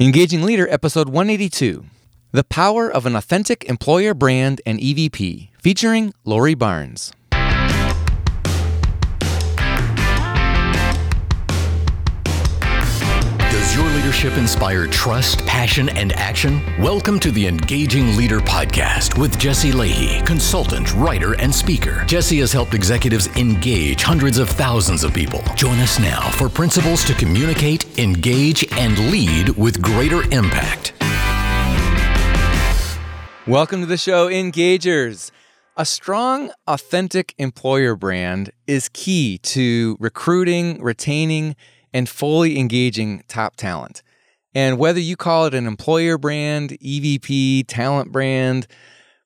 Engaging Leader, episode 182 The Power of an Authentic Employer Brand and EVP, featuring Lori Barnes. Your leadership inspire trust, passion, and action? Welcome to the Engaging Leader Podcast with Jesse Lahey, consultant, writer, and speaker. Jesse has helped executives engage hundreds of thousands of people. Join us now for principles to communicate, engage, and lead with greater impact. Welcome to the show, Engagers. A strong, authentic employer brand is key to recruiting, retaining, and fully engaging top talent. And whether you call it an employer brand, EVP, talent brand,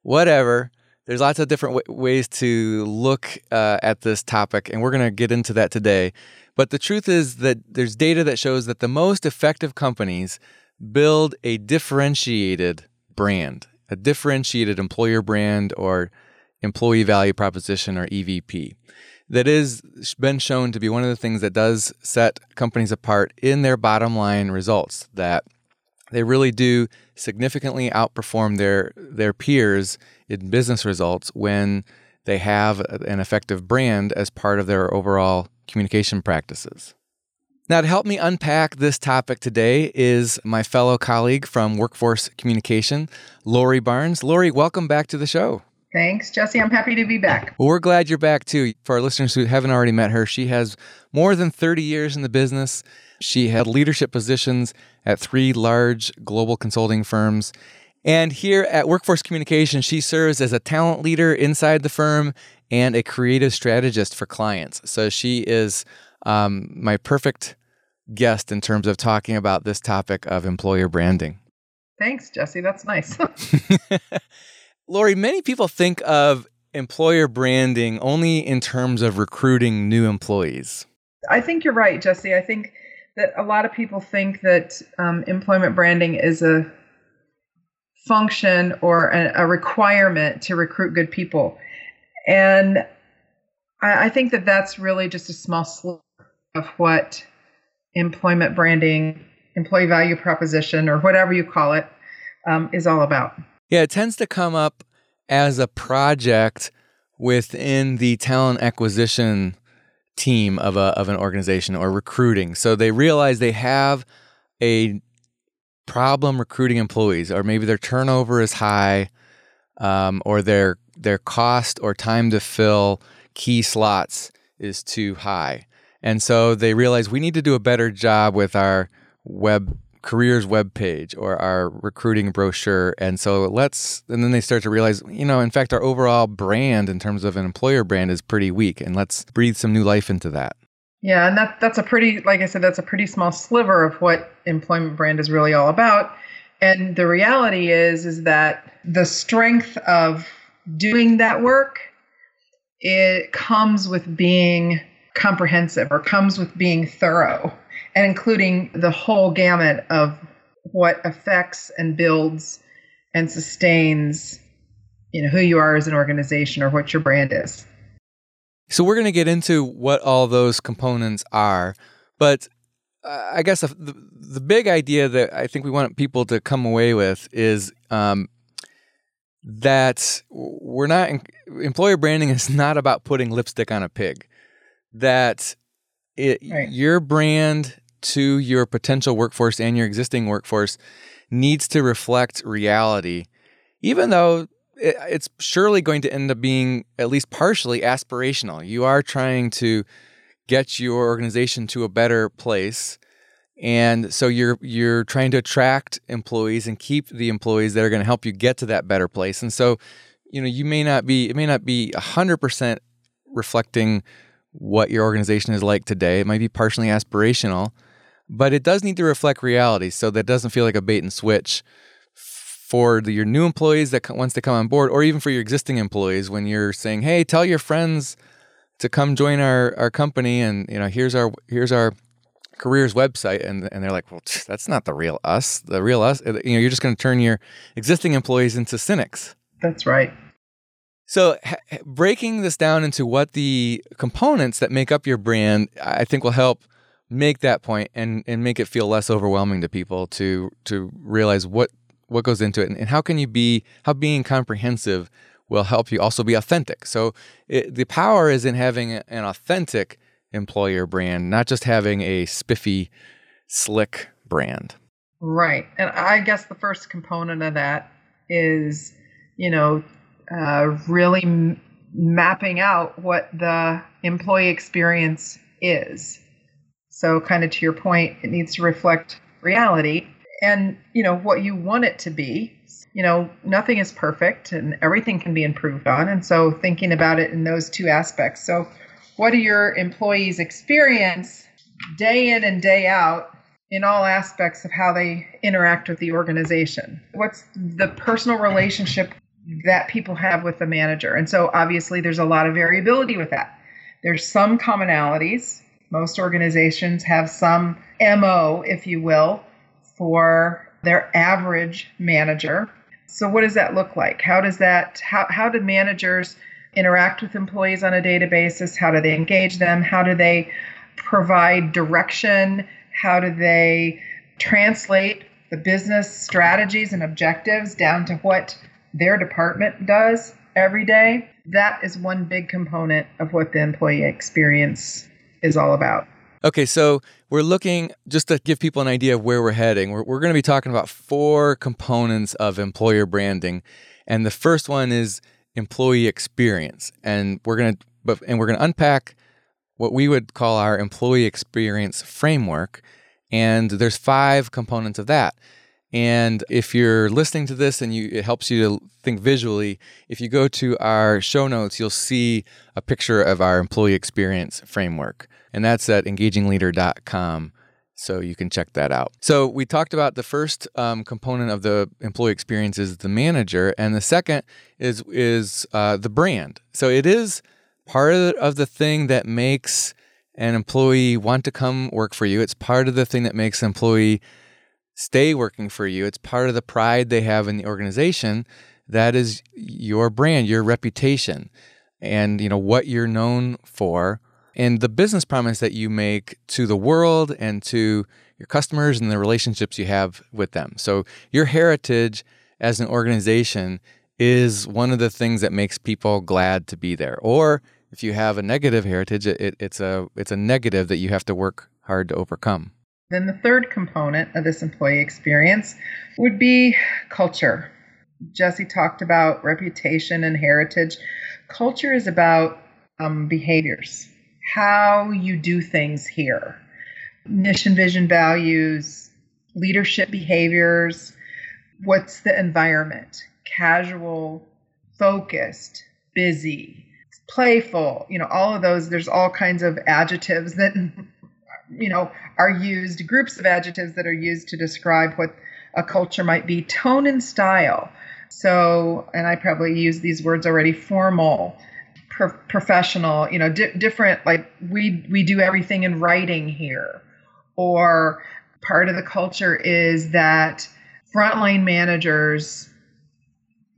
whatever, there's lots of different w- ways to look uh, at this topic, and we're going to get into that today. But the truth is that there's data that shows that the most effective companies build a differentiated brand, a differentiated employer brand or employee value proposition or EVP that is been shown to be one of the things that does set companies apart in their bottom line results that they really do significantly outperform their their peers in business results when they have an effective brand as part of their overall communication practices. Now, to help me unpack this topic today is my fellow colleague from Workforce Communication, Lori Barnes. Lori, welcome back to the show. Thanks, Jesse. I'm happy to be back. Well, we're glad you're back too. For our listeners who haven't already met her, she has more than 30 years in the business. She had leadership positions at three large global consulting firms. And here at Workforce Communication, she serves as a talent leader inside the firm and a creative strategist for clients. So she is um, my perfect guest in terms of talking about this topic of employer branding. Thanks, Jesse. That's nice. Lori, many people think of employer branding only in terms of recruiting new employees. I think you're right, Jesse. I think that a lot of people think that um, employment branding is a function or a, a, requirement to recruit good people. And I, I think that that's really just a small sliver of what employment branding, employee value proposition, or whatever you call it, um, is all about. Yeah, it tends to come up as a project within the talent acquisition team of a of an organization or recruiting. So they realize they have a problem recruiting employees, or maybe their turnover is high, um, or their their cost or time to fill key slots is too high. And so they realize we need to do a better job with our web careers webpage or our recruiting brochure. And so let's, and then they start to realize, you know, in fact, our overall brand in terms of an employer brand is pretty weak. And let's breathe some new life into that. Yeah, and that that's a pretty, like I said, that's a pretty small sliver of what employment brand is really all about. And the reality is, is that the strength of doing that work, it comes with being comprehensive or comes with being thorough and including the whole gamut of what affects and builds and sustains you know who you are as an organization or what your brand is so we're going to get into what all those components are but uh, i guess the, the big idea that i think we want people to come away with is um, that we're not employer branding is not about putting lipstick on a pig that it, right. your brand to your potential workforce and your existing workforce needs to reflect reality, even though it's surely going to end up being at least partially aspirational. You are trying to get your organization to a better place. And so you're you're trying to attract employees and keep the employees that are going to help you get to that better place. And so, you know, you may not be it may not be 100% reflecting what your organization is like today. It might be partially aspirational, but it does need to reflect reality so that doesn't feel like a bait and switch for the, your new employees that once they come on board or even for your existing employees when you're saying hey tell your friends to come join our, our company and you know here's our here's our careers website and, and they're like well that's not the real us. The real us uh, you know you're just going to turn your existing employees into cynics. That's right. So ha- breaking this down into what the components that make up your brand i think will help make that point and and make it feel less overwhelming to people to to realize what what goes into it and, and how can you be how being comprehensive will help you also be authentic. So it, the power is in having an authentic employer brand, not just having a spiffy, slick brand. Right. And I guess the first component of that is, you know, uh, really m- mapping out what the employee experience is. So, kind of to your point, it needs to reflect reality and, you know, what you want it to be. You know, nothing is perfect and everything can be improved on. And so, thinking about it in those two aspects. So, what do your employees experience day in and day out in all aspects of how they interact with the organization? What's the personal relationship that people have with the manager? And so obviously there's a lot of variability with that. There's some commonalities. Most organizations have some MO, if you will, for their average manager. So what does that look like? How does that how how do managers interact with employees on a daily basis? How do they engage them? How do they provide direction? How do they translate the business strategies and objectives down to what their department does every day? That is one big component of what the employee experience is all about. Okay, so we're looking just to give people an idea of where we're heading. We're, we're going to be talking about four components of employer branding, and the first one is employee experience, and we're going to and we're going to unpack what we would call our employee experience framework. And there's five components of that. And if you're listening to this and you, it helps you to think visually, if you go to our show notes, you'll see a picture of our employee experience framework. And that's at engagingleader.com. So you can check that out. So we talked about the first um, component of the employee experience is the manager, and the second is is uh, the brand. So it is part of the, thing that makes an employee want to come work for you. It's part of the thing that makes an employee stay working for you. It's part of the pride they have in the organization. That is your brand, your reputation, and you know what you're known for, and the business promise that you make to the world and to your customers and the relationships you have with them. So your heritage as an organization is one of the things that makes people glad to be there. Or if you have a negative heritage, it, it's a it's a negative that you have to work hard to overcome. Then the third component of this employee experience would be culture. Jesse talked about reputation and heritage. Culture is about um, behaviors, how you do things here, mission, vision, values, leadership behaviors. What's the environment? Casual, focused, busy, playful, you know, all of those, there's all kinds of adjectives that, you know, are used, groups of adjectives that are used to describe what a culture might be. Tone and style. So, and I probably use these words already formal, pro- professional, you know, di- different, like we, we do everything in writing here. Or part of the culture is that frontline managers,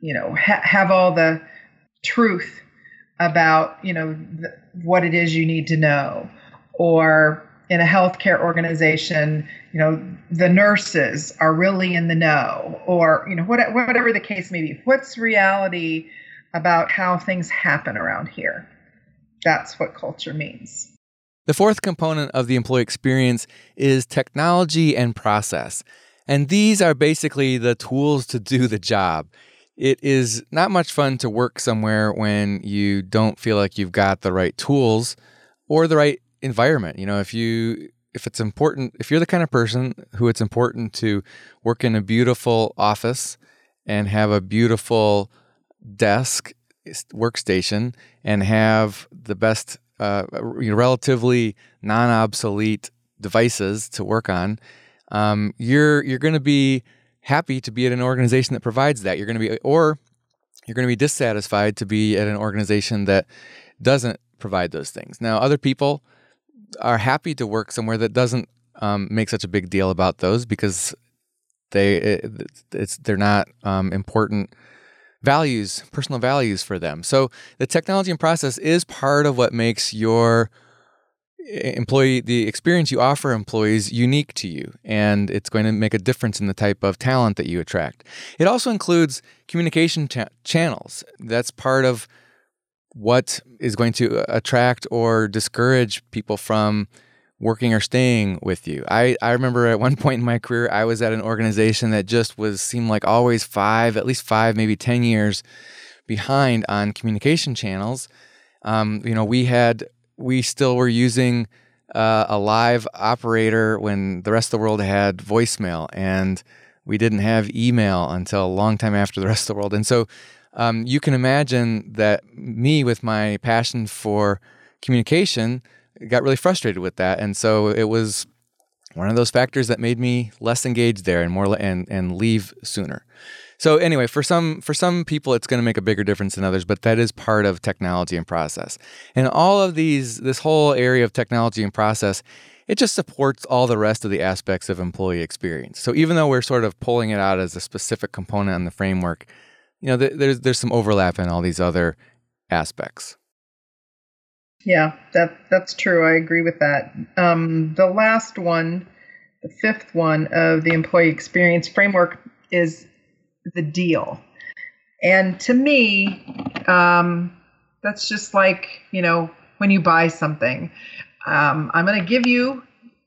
you know, ha- have all the truth about you know th- what it is you need to know or in a healthcare organization you know the nurses are really in the know or you know what, whatever the case may be. What's reality about how things happen around here? That's what culture means. The fourth component of the employee experience is technology and process. And these are basically the tools to do the job. It is not much fun to work somewhere when you don't feel like you've got the right tools or the right environment. You know, if you if it's important, if you're the kind of person who it's important to work in a beautiful office and have a beautiful desk workstation and have the best uh, relatively non-obsolete devices to work on, um, you're you're going to be happy to be at an organization that provides that. You're going to be, or you're going to be dissatisfied to be at an organization that doesn't provide those things. Now, other people are happy to work somewhere that doesn't um, make such a big deal about those because they it, it's they're not um, important values, personal values for them. So the technology and process is part of what makes your employee the experience you offer employees unique to you and it's going to make a difference in the type of talent that you attract it also includes communication cha- channels that's part of what is going to attract or discourage people from working or staying with you. I, I remember at one point in my career, I was at an organization that just was seemed like always five, at least five, maybe 10 years behind on communication channels. Um, you know, we had, we still were using uh, a live operator when the rest of the world had voicemail and we didn't have email until a long time after the rest of the world. And so um, you can imagine that me with my passion for communication got really frustrated with that, and so it was one of those factors that made me less engaged there and more and and leave sooner. So anyway, for some for some people it's going to make a bigger difference than others, but that is part of technology and process. And all of these this whole area of technology and process it just supports all the rest of the aspects of employee experience. So even though we're sort of pulling it out as a specific component on the framework, you know, there's there's some overlap in all these other aspects. Yeah, that that's true. I agree with that. Um, the last one, the fifth one of the employee experience framework is the deal, and to me, um, that's just like you know when you buy something. Um, I'm going to give you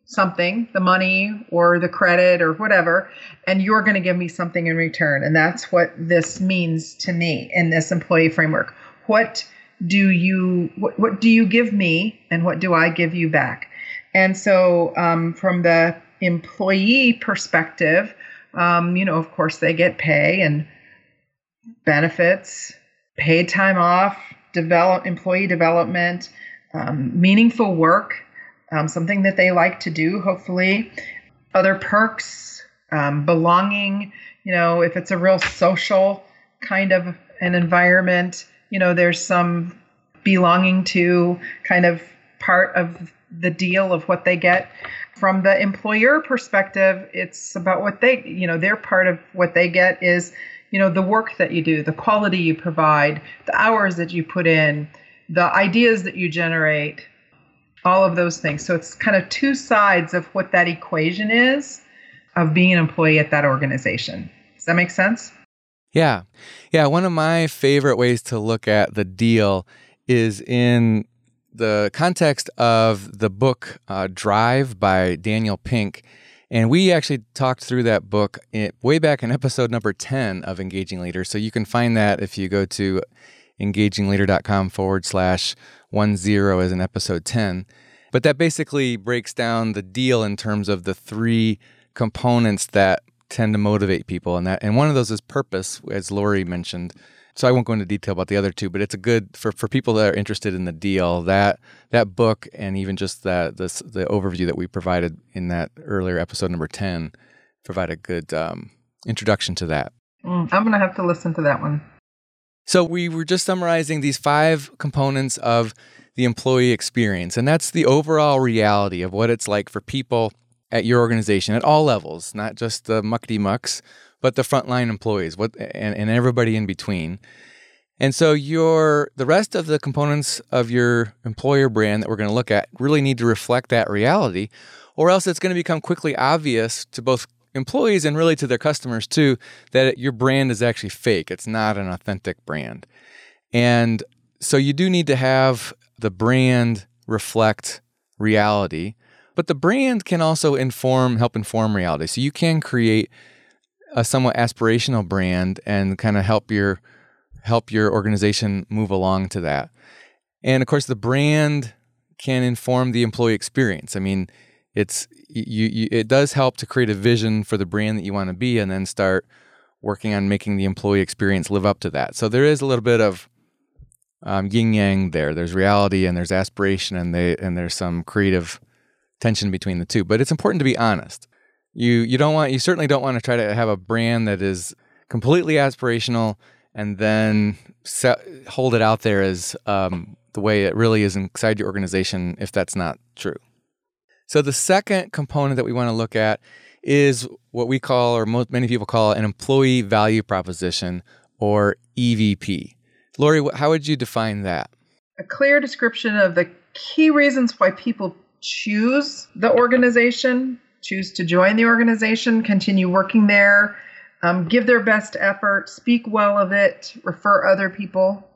something, the money or the credit or whatever, and you're going to give me something in return. And that's what this means to me in this employee framework. What do you what, what do you give me and what do I give you back? And so um, from the employee perspective, um, you know, of course they get pay and benefits, paid time off, develop employee development, um, meaningful work um, something that they like to do, hopefully. Other perks, um, belonging, you know, if it's a real social kind of an environment, you know, there's some belonging to kind of part of the deal of what they get. From the employer perspective, it's about what they, you know, their part of what they get is, you know, the work that you do, the quality you provide, the hours that you put in, the ideas that you generate, all of those things. So it's kind of two sides of what that equation is of being an employee at that organization. Does that make sense? Yeah. Yeah. One of my favorite ways to look at the deal is in the context of the book uh, Drive by Daniel Pink. And we actually talked through that book in, way back in episode number 10 of Engaging Leaders. So you can find that if you go to engagingleader.com forward slash one zero as in episode 10. But that basically breaks down the deal in terms of the three components that tend to motivate people. And that and one of those is purpose, as Lori mentioned. So I won't go into detail about the other two, but it's a good for, for people that are interested in the deal. That that book and even just that this the overview that we provided in that earlier episode number ten provide a good um, introduction to that. Mm, I'm gonna have to listen to that one. So we were just summarizing these five components of the employee experience, and that's the overall reality of what it's like for people at your organization at all levels, not just the muckety mucks, but the frontline employees, what and, and everybody in between. And so your the rest of the components of your employer brand that we're going to look at really need to reflect that reality, or else it's going to become quickly obvious to both employees and really to their customers too that your brand is actually fake. It's not an authentic brand. And so you do need to have the brand reflect reality, but the brand can also inform, help inform reality. So you can create a somewhat aspirational brand and kind of help your help your organization move along to that. And of course the brand can inform the employee experience. I mean, it's you, you it does help to create a vision for the brand that you want to be and then start working on making the employee experience live up to that. So there is a little bit of um, yin yang there. There's reality and there's aspiration and they and there's some creative tension between the two. But it's important to be honest. You you don't want you certainly don't want to try to have a brand that is completely aspirational and then set, hold it out there as um, the way it really is inside your organization if that's not true. So the second component that we want to look at is what we call, or most, many people call, an employee value proposition, or EVP. Lori, how would you define that? A clear description of the key reasons why people choose the organization, choose to join the organization, continue working there, um, give their best effort, speak well of it, refer other people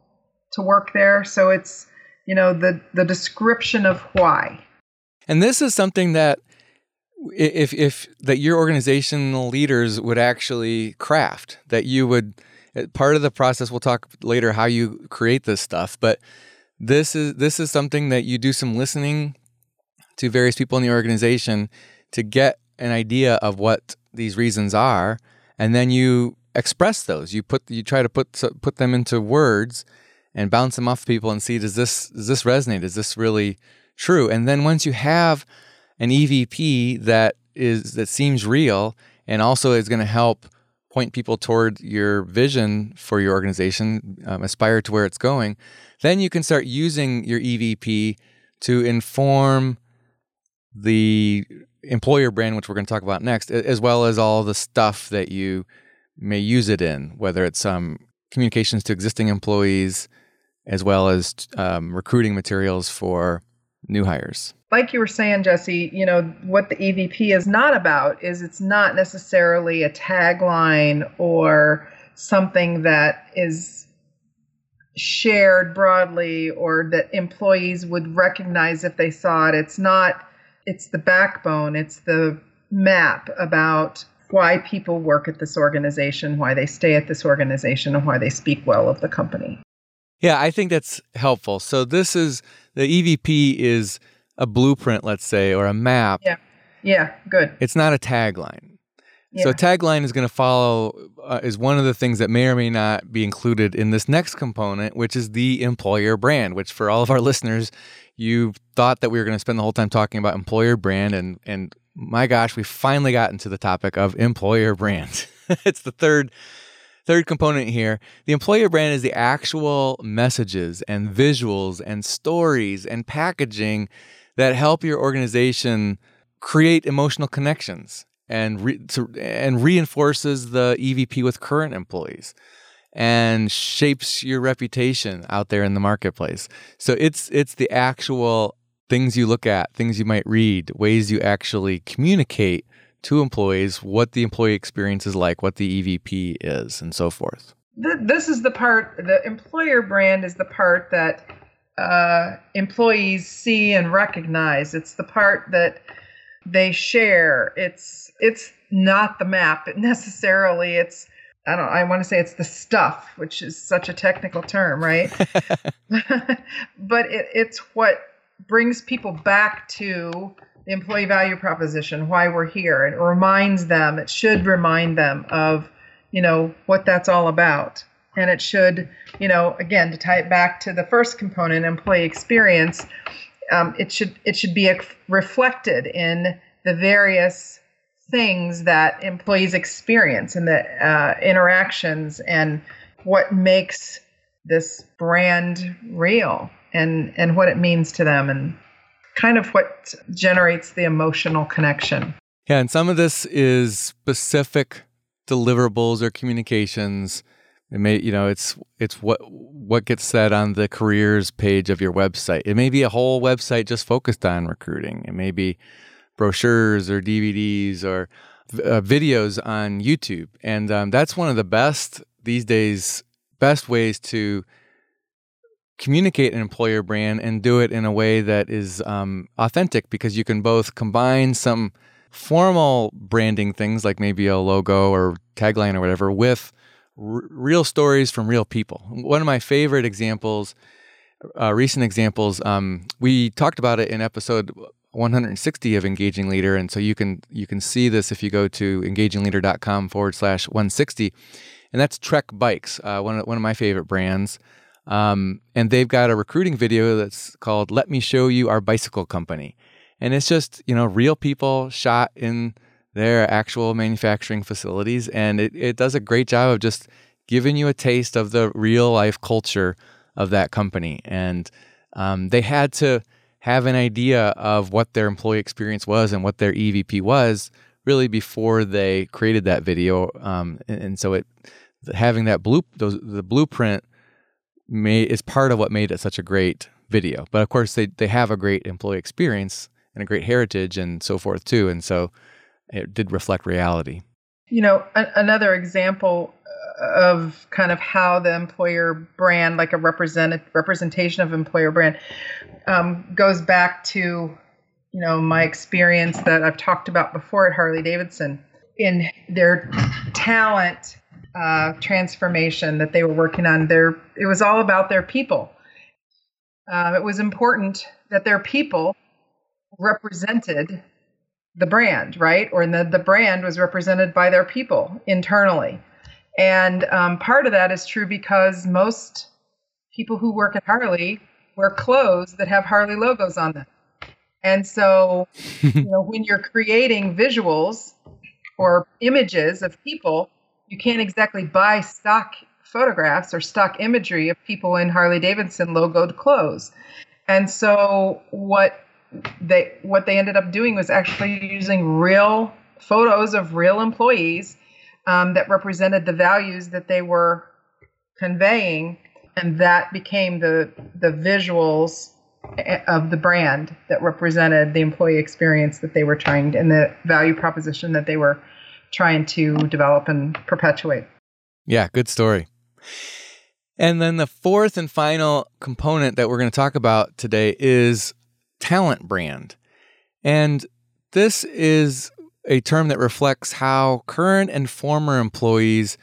to work there. So it's you know the the description of why. And this is something that if if that your organizational leaders would actually craft that you would uh, part of the process we'll talk later how you create this stuff but this is this is something that you do some listening to various people in the organization to get an idea of what these reasons are and then you express those. You put you try to put put them into words and bounce them off people and see does this does this resonate? Is this really true. And then once you have an EVP that is that seems real and also is going to help point people toward your vision for your organization, um, aspire to where it's going, then you can start using your EVP to inform the employer brand, which we're going to talk about next, as well as all the stuff that you may use it in, whether it's um, communications to existing employees, as well as um, recruiting materials for new hires like you were saying, Jesse, you know, what the EVP is not about is it's not necessarily a tagline or something that is shared broadly or that employees would recognize if they saw it. It's not, it's the backbone, it's the map about why people work at this organization, why they stay at this organization, and why they speak well of the company. Yeah, I think that's helpful. So this is the EVP is a blueprint, let's say, or a map. Yeah. Yeah. Good. It's not a tagline. Yeah. So tagline is going to follow uh, is one of the things that may or may not be included in this next component, which is the employer brand. Which for all of our listeners, you thought that we were going to spend the whole time talking about employer brand, and and my gosh, we finally got into the topic of employer brand. it's the third third component here. The employer brand is the actual messages and visuals and stories and packaging that help your organization create emotional connections and re- to, and reinforces the EVP with current employees and shapes your reputation out there in the marketplace. So it's it's the actual things you look at, things you might read, ways you actually communicate to employees what the employee experience is like, what the EVP is, and so forth. This is the part, the employer brand is the part that uh, employees see and recognize. It's the part that they share. It's it's not the map necessarily. It's I don't. I want to say it's the stuff, which is such a technical term, right? but it, it's what brings people back to the employee value proposition, why we're here. It reminds them. It should remind them of you know what that's all about and it should you know again to tie it back to the first component employee experience um, it should it should be reflected in the various things that employees experience and the uh, interactions and what makes this brand real and and what it means to them and kind of what generates the emotional connection yeah and some of this is specific deliverables or communications it may, you know, it's it's what what gets said on the careers page of your website. It may be a whole website just focused on recruiting. It may be brochures or DVDs or uh, videos on YouTube, and um, that's one of the best these days. Best ways to communicate an employer brand and do it in a way that is um, authentic because you can both combine some formal branding things like maybe a logo or tagline or whatever with r- real stories from real people. One of my favorite examples, uh, recent examples, um, we talked about it in episode 160 of Engaging Leader, and so you can you can see this if you go to engagingleader.com forward slash 160, and that's Trek Bikes, uh, one of, one of my favorite brands. Um, and they've got a recruiting video that's called "Let Me Show You Our Bicycle Company," and it's just you know real people shot in their actual manufacturing facilities. And it, it does a great job of just giving you a taste of the real life culture of that company. And um, they had to have an idea of what their employee experience was and what their EVP was really before they created that video. Um, and, and, so it having that blue those, the blueprint is part of what made it such a great video. But of course, they they have a great employee experience and a great heritage and so forth too. And so it did reflect reality. You know, a- another example of kind of how the employer brand, like a represent representation of employer brand, um, goes back to you know my experience that I've talked about before at Harley Davidson in their talent uh, transformation that they were working on. Their it was all about their people. Uh, it was important that their people represented the brand, right? Or the, the brand was represented by their people internally. And um, part of that is true because most people who work at Harley wear clothes that have Harley logos on them. And so, you know, when you're creating visuals or images of people, you can't exactly buy stock photographs or stock imagery of people in Harley Davidson logoed clothes. And so what they what they ended up doing was actually using real photos of real employees um, that represented the values that they were conveying, and that became the the visuals eh, of the brand that represented the employee experience that they were trying to, and the value proposition that they were trying to develop and perpetuate. Yeah, good story. And then the fourth and final component that we're going to talk about today is talent brand. And this is a term that reflects how current and former employees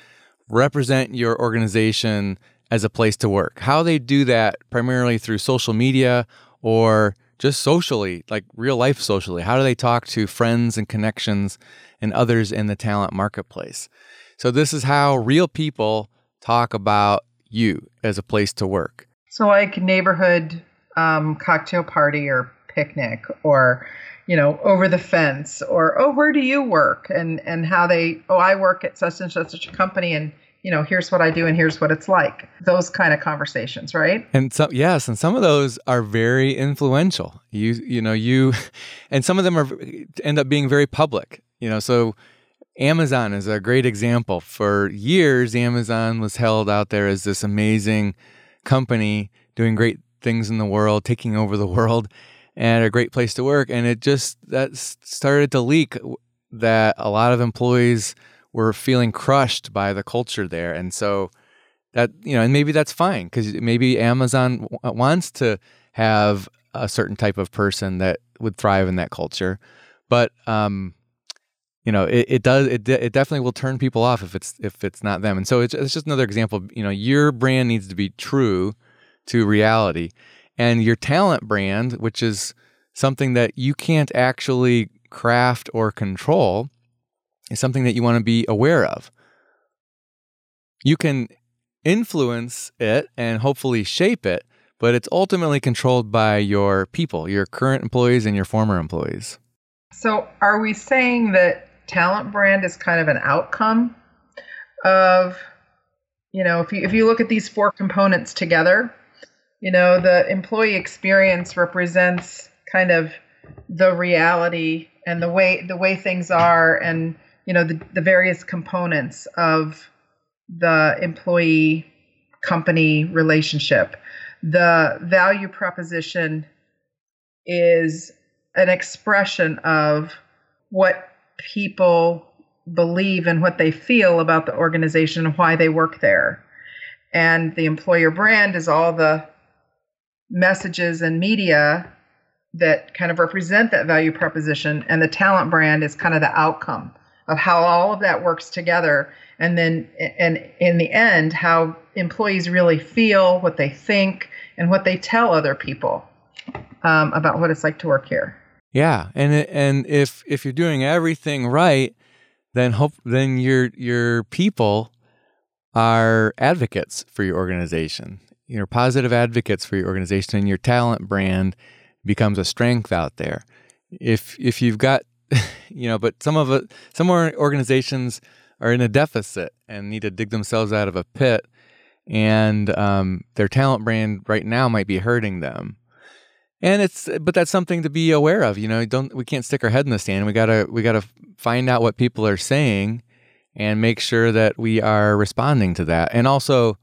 represent your organization as a place to work. How they do that primarily through social media or just socially, like real life socially. How do they talk to friends and connections and others in the talent marketplace? So, this is how real people talk about you as a place to work. So, like neighborhood um, cocktail party or picnic or you know over the fence or oh where do you work? and and how they oh i work at such and such such a company and you know here's what i do and here's what it's like. Those kind of conversations right? And some yes and some of those are very influential. You you know you and some of them are end up being very public you know so amazon is a great example. For years amazon was held out there as this amazing company doing great things in the world taking over the world and a great place to work. And it just that started to leak that a lot of employees were feeling crushed by the culture there, and so that you know, and maybe that's fine because maybe Amazon w- wants to have a certain type of person that would thrive in that culture, but um, you know, it, it does it it definitely will turn people off if it's if it's not them, and so it's it's just another example. You know, your brand needs to be true to reality and your talent brand, which is something that you can't actually craft or control, is something that you want to be aware of. You can influence it and hopefully shape it, but it's ultimately controlled by your people, your current employees and your former employees. So, are we saying that talent brand is kind of an outcome of, you know, if you if you look at these four components together, you know the employee experience represents kind of the reality and the way the way things are and you know the, the various components of the employee company relationship. The value proposition is an expression of what people believe and what they feel about the organization and why they work there. And the employer brand is all the messages and media that kind of represent that value proposition and the talent brand is kind of the outcome of how all of that works together. And then and in the end how employees really feel what they think and what they tell other people um, about what it's like to work here yeah and and if if you're doing everything right then hope then your your people are advocates for your organization. You know positive advocates for your organization and your talent brand becomes a strength out there. If if you've got you know but some of it some organizations are in a deficit and need to dig themselves out of a pit and um, their talent brand right now might be hurting them and it's but that's something to be aware of you know don't we can't stick our head in the sand we gotta we gotta find out what people are saying and make sure that we are responding to that and also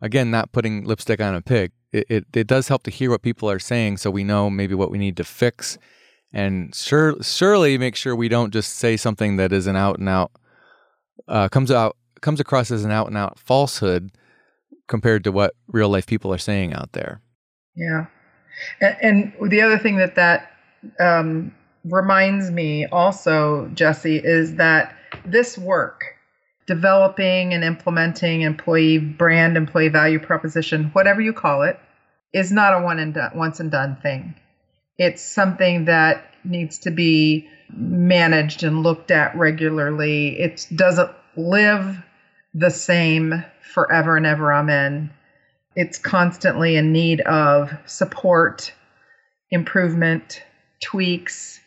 again, not putting lipstick on a pig. It, it, it does help to hear what people are saying so we know maybe what we need to fix and sure, surely make sure we don't just say something that is an out and out uh, comes out comes across as an out and out falsehood compared to what real life people are saying out there. Yeah, and, and the other thing that that um, reminds me also, Jesse, is that this work, developing and implementing employee brand, employee value proposition, whatever you call it, is not a one and done, once and done thing. It's something that needs to be managed and looked at regularly. It doesn't live the same forever and ever. Amen. It's constantly in need of support, improvement, tweaks,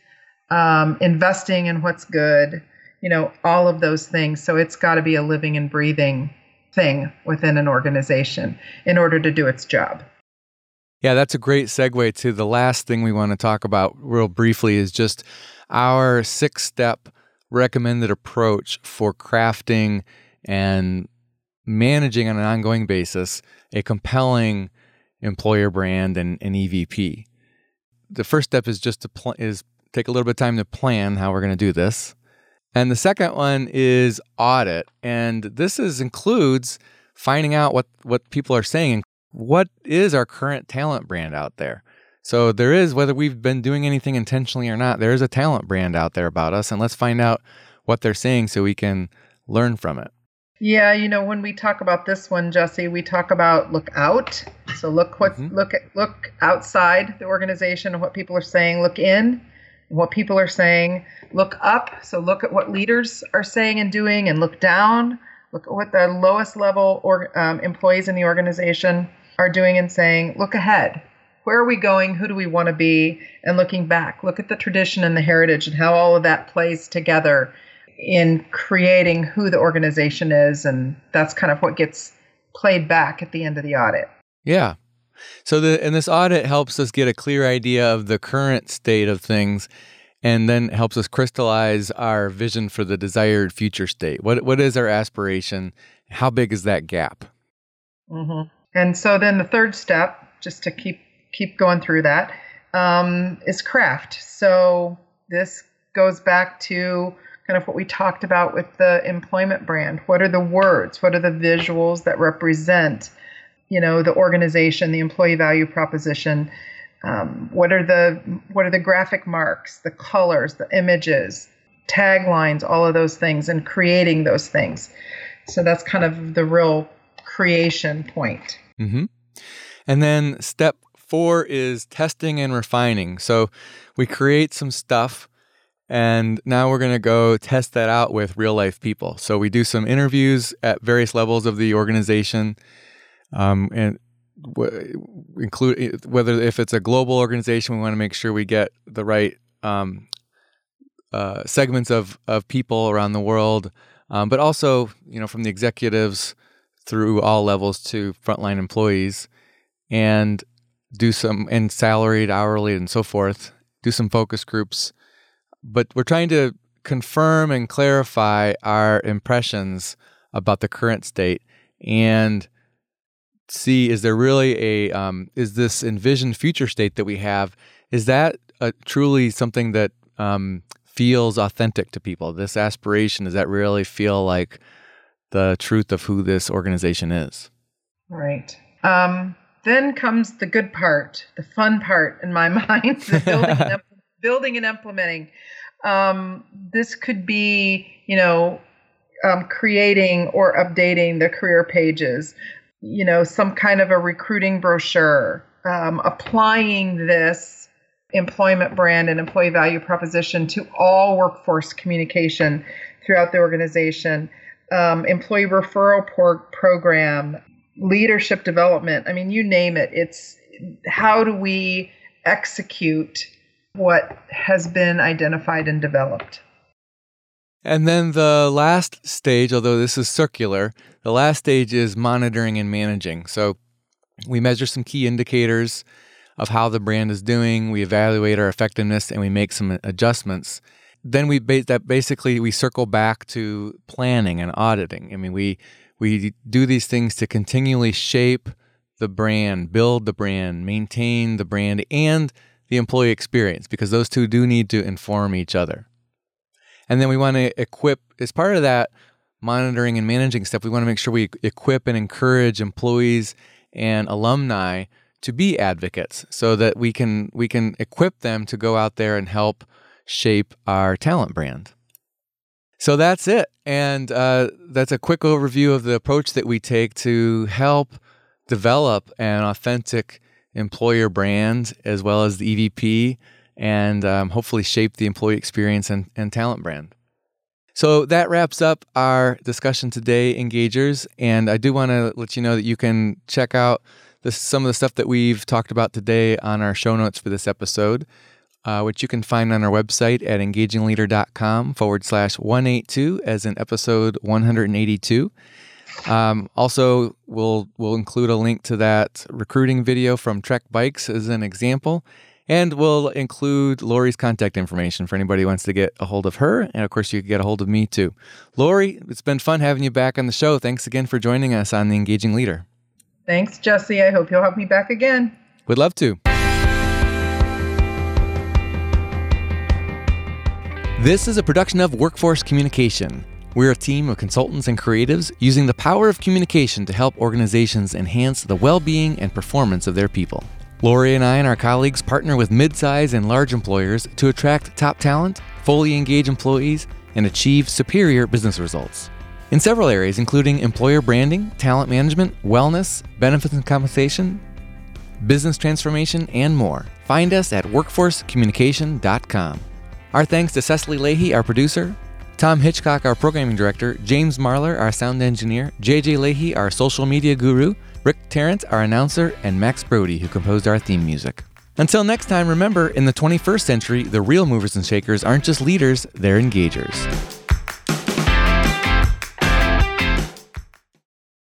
um, investing in what's good, you know, all of those things. So it's got to be a living and breathing thing within an organization in order to do its job. Yeah, that's a great segue to the last thing we want to talk about real briefly is just our six step recommended approach for crafting and managing on an ongoing basis a compelling employer brand and an EVP. The first step is just to pl- is take a little bit of time to plan how we're going to do this. And the second one is audit. And this is includes finding out what, what people are saying and what is our current talent brand out there? So there is, whether we've been doing anything intentionally or not, there is a talent brand out there about us, and let's find out what they're saying so we can learn from it. Yeah, you know, when we talk about this one, Jesse, we talk about look out. So look what mm-hmm. look at look outside the organization and what people are saying. Look in, what people are saying. Look up. So look at what leaders are saying and doing, and look down. Look at what the lowest level or um, employees in the organization are doing and saying, look ahead. Where are we going? Who do we want to be? And looking back, look at the tradition and the heritage and how all of that plays together in creating who the organization is. And that's kind of what gets played back at the end of the audit. Yeah. So the and this audit helps us get a clear idea of the current state of things and then helps us crystallize our vision for the desired future state. What what is our aspiration? How big is that gap? Mm-hmm. And so then the third step, just to keep keep going through that, um, is craft. So this goes back to kind of what we talked about with the employment brand. What are the words? What are the visuals that represent, you know, the organization, the employee value proposition? Um, what are the what are the graphic marks, the colors, the images, taglines, all of those things, and creating those things. So that's kind of the real creation point. Mm-hmm. And then step four is testing and refining. So we create some stuff and now we're going to go test that out with real life people. So we do some interviews at various levels of the organization, um, and w- include whether if it's a global organization, we want to make sure we get the right um, uh, segments of of people around the world, um, but also you know from the executives through all levels to frontline employees and do some and salaried, hourly, and so forth. Do some focus groups, but we're trying to confirm and clarify our impressions about the current state and see is there really a um, is this envisioned future state that we have is that a, truly something that um, feels authentic to people this aspiration does that really feel like the truth of who this organization is. Right. Um, then comes the good part, the fun part in my mind, the building, and, building and implementing. Um, this could be, you know, um, creating or updating the career pages, you know, some kind of a recruiting brochure, um, applying this employment brand and employee value proposition to all workforce communication throughout the organization um, employee referral por- program, leadership development. I mean, you name it. It's how do we execute what has been identified and developed? And then the last stage, although this is circular, the last stage is monitoring and managing. So we measure some key indicators of how the brand is doing, we evaluate our effectiveness, and we make some adjustments then we ba- that basically we circle back to planning and auditing. I mean, we we do these things to continually shape the brand, build the brand, maintain the brand, and the employee experience because those two do need to inform each other. And then we want to equip, as part of that monitoring and managing stuff, we want to make sure we equip and encourage employees and alumni to be advocates so that we can we can equip them to go out there and help shape our talent brand. So that's it. And uh, that's a quick overview of the approach that we take to help develop an authentic employer brand as well as the EVP and um, hopefully shape the employee experience and, and talent brand. So that wraps up our discussion today, engagers. And I do want to let you know that you can check out some of the stuff that we've talked about today on our show notes for this episode, uh, which you can find on our website at engagingleader.com forward slash 182 as in episode 182. Um, also, we'll we'll include a link to that recruiting video from Trek Bikes as an example, and we'll include Lori's contact information for anybody who wants to get a hold of her. And of course, you can get a hold of me too. Lori, it's been fun having you back on the show. Thanks again for joining us on the Engaging Leader. Thanks, Jesse. I hope you'll have me back again. We'd love to. This is a production of Workforce Communication. We're a team of consultants and creatives using the power of communication to help organizations enhance the well being and performance of their people. Lori and I and our colleagues partner with midsize and large employers to attract top talent, fully engage employees, and achieve superior business results. In several areas, including employer branding, talent management, wellness, benefits and compensation, business transformation, and more. Find us at workforcecommunication.com. Our thanks to Cecily Lahey, our producer, Tom Hitchcock, our programming director, James Marlar, our sound engineer, JJ Lahey, our social media guru, Rick Tarrant, our announcer, and Max Brody, who composed our theme music. Until next time, remember, in the 21st century, the real movers and shakers aren't just leaders, they're engagers.